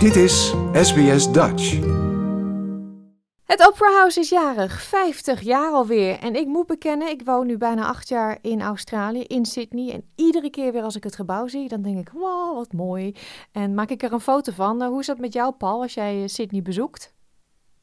Dit is SBS Dutch. Het Opera House is jarig, 50 jaar alweer. En ik moet bekennen, ik woon nu bijna acht jaar in Australië, in Sydney. En iedere keer weer als ik het gebouw zie, dan denk ik, wow, wat mooi. En maak ik er een foto van. Nou, hoe is dat met jou, Paul, als jij eh, Sydney bezoekt?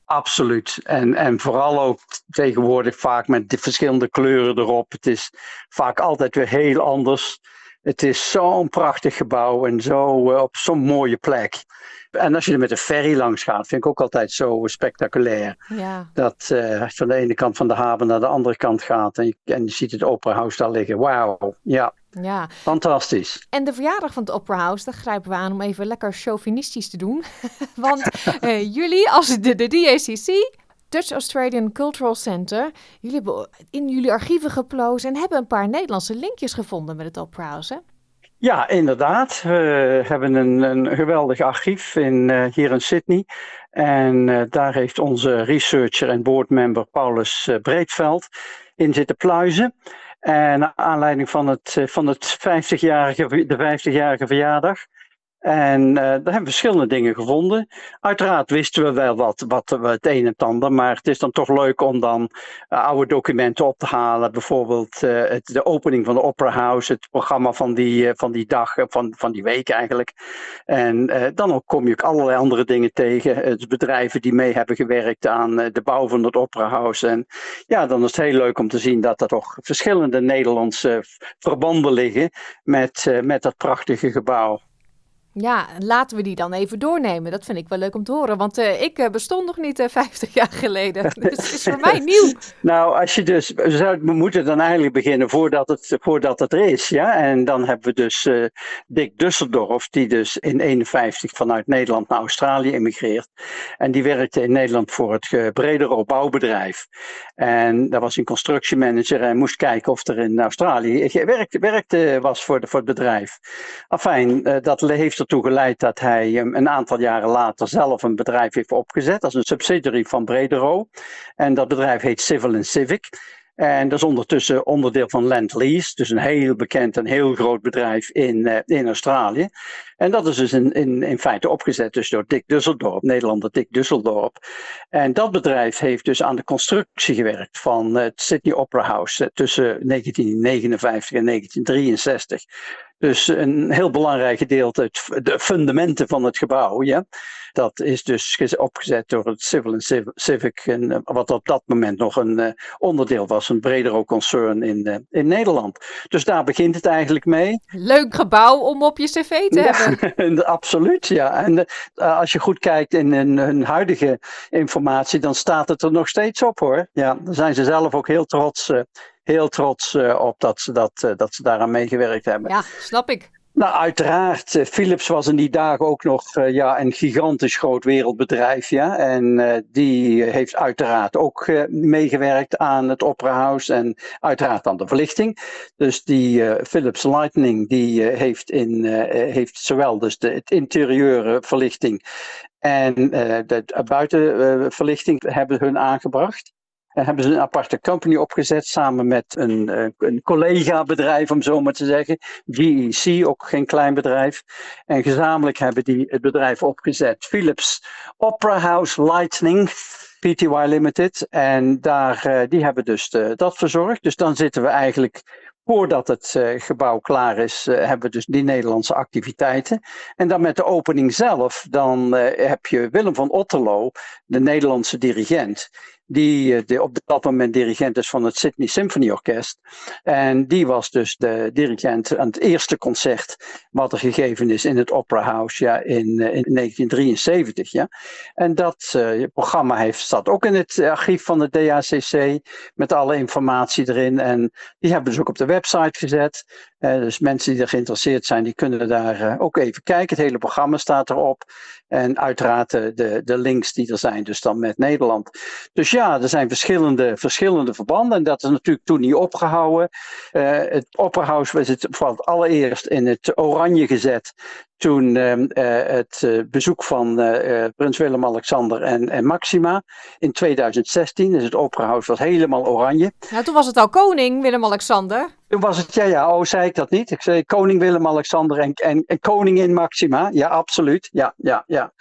Absoluut. En, en vooral ook tegenwoordig vaak met de verschillende kleuren erop. Het is vaak altijd weer heel anders. Het is zo'n prachtig gebouw en zo uh, op zo'n mooie plek. En als je er met een ferry langs gaat, vind ik ook altijd zo spectaculair. Ja. Dat uh, als je van de ene kant van de haven naar de andere kant gaat en je, en je ziet het Opera House daar liggen. Wauw, ja, ja. fantastisch. En de verjaardag van het Opera House, daar grijpen we aan om even lekker chauvinistisch te doen. Want uh, jullie als de, de DACC, Dutch Australian Cultural Center, jullie hebben in jullie archieven geplozen en hebben een paar Nederlandse linkjes gevonden met het hè? Ja, inderdaad. We hebben een, een geweldig archief in, uh, hier in Sydney. En uh, daar heeft onze researcher en boardmember Paulus uh, Breedveld in zitten pluizen. En naar aanleiding van, het, van het 50-jarige, de 50-jarige verjaardag en uh, daar hebben we verschillende dingen gevonden. Uiteraard wisten we wel wat, wat het een en ander, maar het is dan toch leuk om dan uh, oude documenten op te halen. Bijvoorbeeld uh, het, de opening van de Opera House, het programma van die, van die dag, van, van die week eigenlijk. En dan ook kom je ook allerlei andere dingen tegen. Het bedrijven die mee hebben gewerkt aan de bouw van het Opera House. En ja, dan is het heel leuk om te zien dat er toch verschillende Nederlandse verbanden liggen met, met dat prachtige gebouw. Ja, laten we die dan even doornemen. Dat vind ik wel leuk om te horen, want uh, ik uh, bestond nog niet uh, 50 jaar geleden. Dus het is voor mij nieuw. Nou, als je dus, we moeten dan eigenlijk beginnen voordat het, voordat het er is. Ja? En dan hebben we dus Dick Dusseldorf, die dus in 51 vanuit Nederland naar Australië emigreert. En die werkte in Nederland voor het Bredero bouwbedrijf. En daar was hij constructiemanager en moest kijken of er in Australië werk, werkte was voor, de, voor het bedrijf. Afijn, dat heeft ertoe geleid dat hij um, een aantal jaren later zelf een bedrijf heeft opgezet als een subsidiary van Bredero. En dat bedrijf heet Civil and Civic. En dat is ondertussen onderdeel van Land Lease, dus een heel bekend en heel groot bedrijf in, uh, in Australië. En dat is dus in, in, in feite opgezet dus door Dick Dusseldorp, Nederlander Dick Dusseldorp. En dat bedrijf heeft dus aan de constructie gewerkt van het Sydney Opera House uh, tussen 1959 en 1963. Dus een heel belangrijk gedeelte, de fundamenten van het gebouw. Ja? Dat is dus opgezet door het Civil and Civic, en, wat op dat moment nog een uh, onderdeel was, een bredere concern in, uh, in Nederland. Dus daar begint het eigenlijk mee. Leuk gebouw om op je cv te ja, hebben. absoluut, ja. En uh, als je goed kijkt in hun, huidige informatie, dan staat het er nog steeds op hoor. Ja, daar zijn ze zelf ook heel trots heel trots uh, op dat ze, dat, dat ze daaraan meegewerkt hebben. Ja, snap ik. Nou, uiteraard. Uh, Philips was in die dagen ook nog ja, een gigantisch groot wereldbedrijf. Ja? En die heeft uiteraard ook meegewerkt aan het Opera House en uiteraard aan de verlichting. Dus die Philips Lightning die, heeft, in, heeft zowel dus de het interieure verlichting en de buitenverlichting hebben hun aangebracht hebben ze een aparte company opgezet samen met een, uh, een collega-bedrijf, om zo maar te zeggen. GEC, ook geen klein bedrijf. En gezamenlijk hebben die het bedrijf opgezet. Philips Opera House Lightning. PTY Limited. En daar, uh, die hebben dus de, dat verzorgd. Dus dan zitten we eigenlijk Voordat het gebouw klaar is, hebben we dus die Nederlandse activiteiten. En dan met de opening zelf, dan heb je Willem van Otterlo, de Nederlandse dirigent die, die op dat moment dirigent is van het Sydney Symphony Orkest. En die was dus de dirigent aan het eerste concert wat er gegeven is in het Opera House ja, in, in 1973. Ja. En dat uh, programma heeft, staat ook in het archief van de DACC met alle informatie erin. En die hebben dus ook op de website gezet. Dus mensen die er geïnteresseerd zijn, die kunnen daar ook even kijken. Het hele programma staat erop. En uiteraard de, de links die er zijn, dus dan met Nederland. Dus er zijn verschillende, verschillende verbanden. En dat is natuurlijk toen niet opgehouden. Uh, het Opperhaus was het voor het allereerst in het oranje gezet. Toen uh, het uh, bezoek van prins Willem-Alexander en, en, Maxima. In 2016 is het Opperhaus was helemaal oranje. Ja, toen was het al koning Willem-Alexander. Toen was het, ja, ja, oh, zei ik dat niet? Ik zei koning Willem-Alexander en, en, en koningin Maxima. Ja, absoluut. Ja, ja, ja.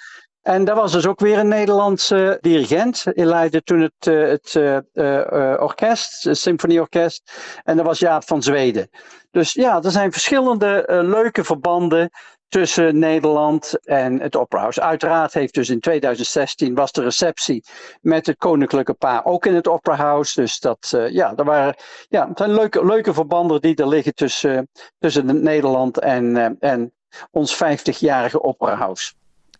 En daar was dus ook weer een Nederlandse dirigent. Hij leidde toen het, uh, het uh, uh, orkest, het symfonieorkest. En dat was Jaap van Zweden. Dus ja, er zijn verschillende leuke verbanden tussen Nederland en het Operahuis. Uiteraard heeft dus in 2016 was de receptie met het koninklijke paar ook in het Operahuis. Dus dat, ja, er waren, ja, zijn leuke, leuke verbanden die er liggen tussen, tussen Nederland en, en ons 50-jarige Operahuis.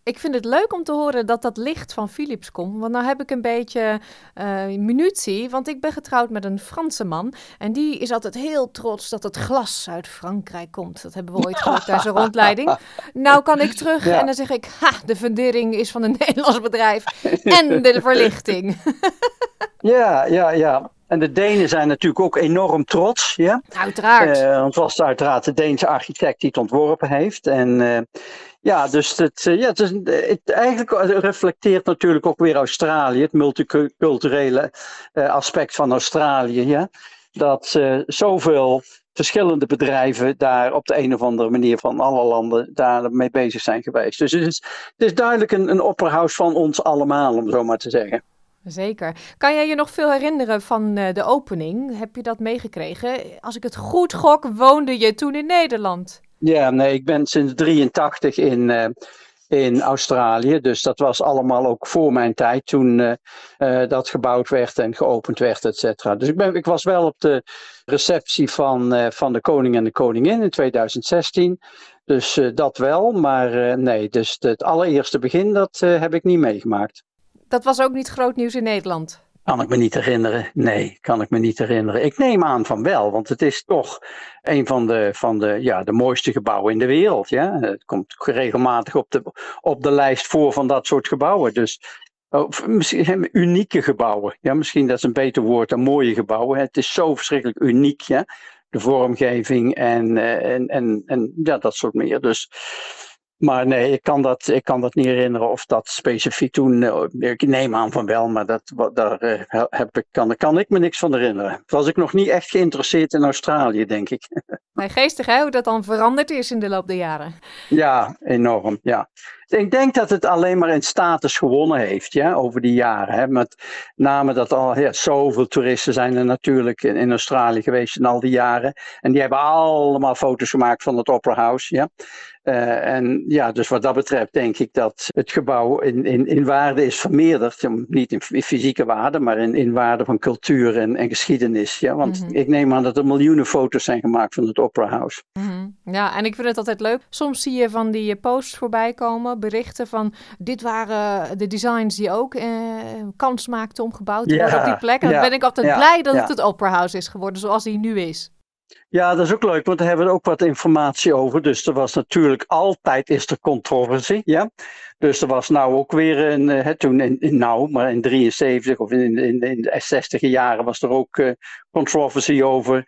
Ik vind het leuk om te horen dat dat licht van Philips komt. Want nou heb ik een beetje uh, munitie. Want ik ben getrouwd met een Franse man. En die is altijd heel trots dat het glas uit Frankrijk komt. Dat hebben we ooit gehad tijdens een rondleiding. Nou kan ik terug en dan zeg ik... Ha, de fundering is van een Nederlands bedrijf. En de verlichting. ja, ja, ja. En de Denen zijn natuurlijk ook enorm trots. Ja? Uiteraard. Uh, want het was uiteraard de Deense architect die het ontworpen heeft. En uh, ja, dus het, uh, ja, het, is, eigenlijk reflecteert natuurlijk ook weer Australië, het multiculturele aspect van Australië. Ja? Dat zoveel verschillende bedrijven daar op de een of andere manier van alle landen daarmee bezig zijn geweest. Dus het is, het is duidelijk een, een opperhuis van ons allemaal, om zo maar te zeggen. Zeker. Kan jij je nog veel herinneren van uh, de opening? Heb je dat meegekregen? Als ik het goed gok, woonde je toen in Nederland? Ja, nee, ik ben sinds 83 in, uh, in Australië. Dus dat was allemaal ook voor mijn tijd toen uh, dat gebouwd werd en geopend werd, et cetera. Dus ik, ben, ik was wel op de receptie van, van de koning en de koningin in 2016. Dus dat wel, maar nee, dus het allereerste begin, dat heb ik niet meegemaakt dat was ook niet groot nieuws in Nederland. Kan ik me niet herinneren. Nee, kan ik me niet herinneren. Ik neem aan van wel, want het is toch een van de, van de, ja, de mooiste gebouwen in de wereld. Ja? Het komt regelmatig op de, op de lijst voor van dat soort gebouwen. Dus oh, misschien unieke gebouwen. Ja, misschien dat is een beter woord dan mooie gebouwen. Het is zo verschrikkelijk uniek. Ja? De vormgeving en, eh, en, en, en ja, dat soort meer. Dus maar nee, ik kan, dat, ik kan dat niet herinneren of dat specifiek toen. Eh, ik neem aan van wel, maar dat, daar eh, heb ik, kan, kan ik me niks van herinneren. Was ik nog niet echt geïnteresseerd in Australië, denk ik. Maar geestig hè, hoe dat dan veranderd is in de loop der jaren. Ja, enorm. Ja. Ik denk dat het alleen maar in status gewonnen heeft ja, over die jaren. Hè. Met name dat al ja, zoveel toeristen zijn er natuurlijk in, in, Australië geweest in al die jaren. En die hebben allemaal foto's gemaakt van het Opera House. Ja. Uh, en ja, dus wat dat betreft denk ik dat het gebouw in, in, in waarde is vermeerderd. Niet in fysieke waarde, maar in, in waarde van cultuur en, en geschiedenis. Ja? Want mm -hmm. ik neem aan dat er miljoenen foto's zijn gemaakt van het Opera House. Mm -hmm. Ja, en ik vind het altijd leuk. Soms zie je van die posts voorbij komen, berichten van dit waren de designs die ook eh, kans maakten om gebouwd te worden ja, op die plek. En dan ben ik altijd ja, blij dat het het Opera House is geworden zoals die nu is. Ja, dat is ook leuk, want daar hebben we ook wat informatie over. Dus er was natuurlijk altijd is er controversie, ja. Dus er was nou ook weer een, uh, toen in, in, nou, maar in 73 of in, in, in de 60 jaren was er ook uh, controversie over.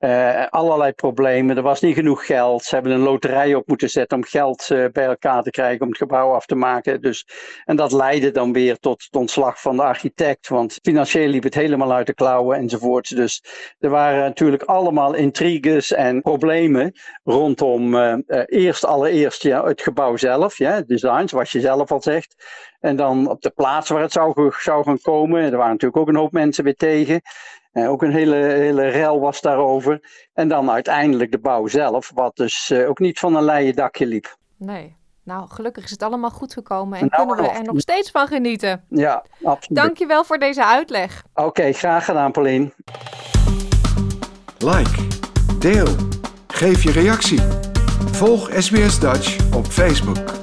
Uh, allerlei problemen. Er was niet genoeg geld. Ze hebben een loterij op moeten zetten om geld uh, bij elkaar te krijgen om het gebouw af te maken. Dus, en dat leidde dan weer tot het ontslag van de architect. Want financieel liep het helemaal uit de klauwen enzovoort. Dus er waren natuurlijk allemaal intriges en problemen rondom uh, eerst allereerst ja, het gebouw zelf. Ja, design, zoals je zelf al zegt. En dan op de plaats waar het zou, zou gaan komen. Er waren natuurlijk ook een hoop mensen weer tegen. Uh, ook een hele, hele rel was daarover. En dan uiteindelijk de bouw zelf, wat dus uh, ook niet van een leien dakje liep. Nee. Nou, gelukkig is het allemaal goed gekomen en nou, kunnen we er nog steeds van genieten. Ja, absoluut. Dankjewel voor deze uitleg. Oké, okay, graag gedaan, Pauline. Like, deel, geef je reactie. Volg SBS Dutch op Facebook.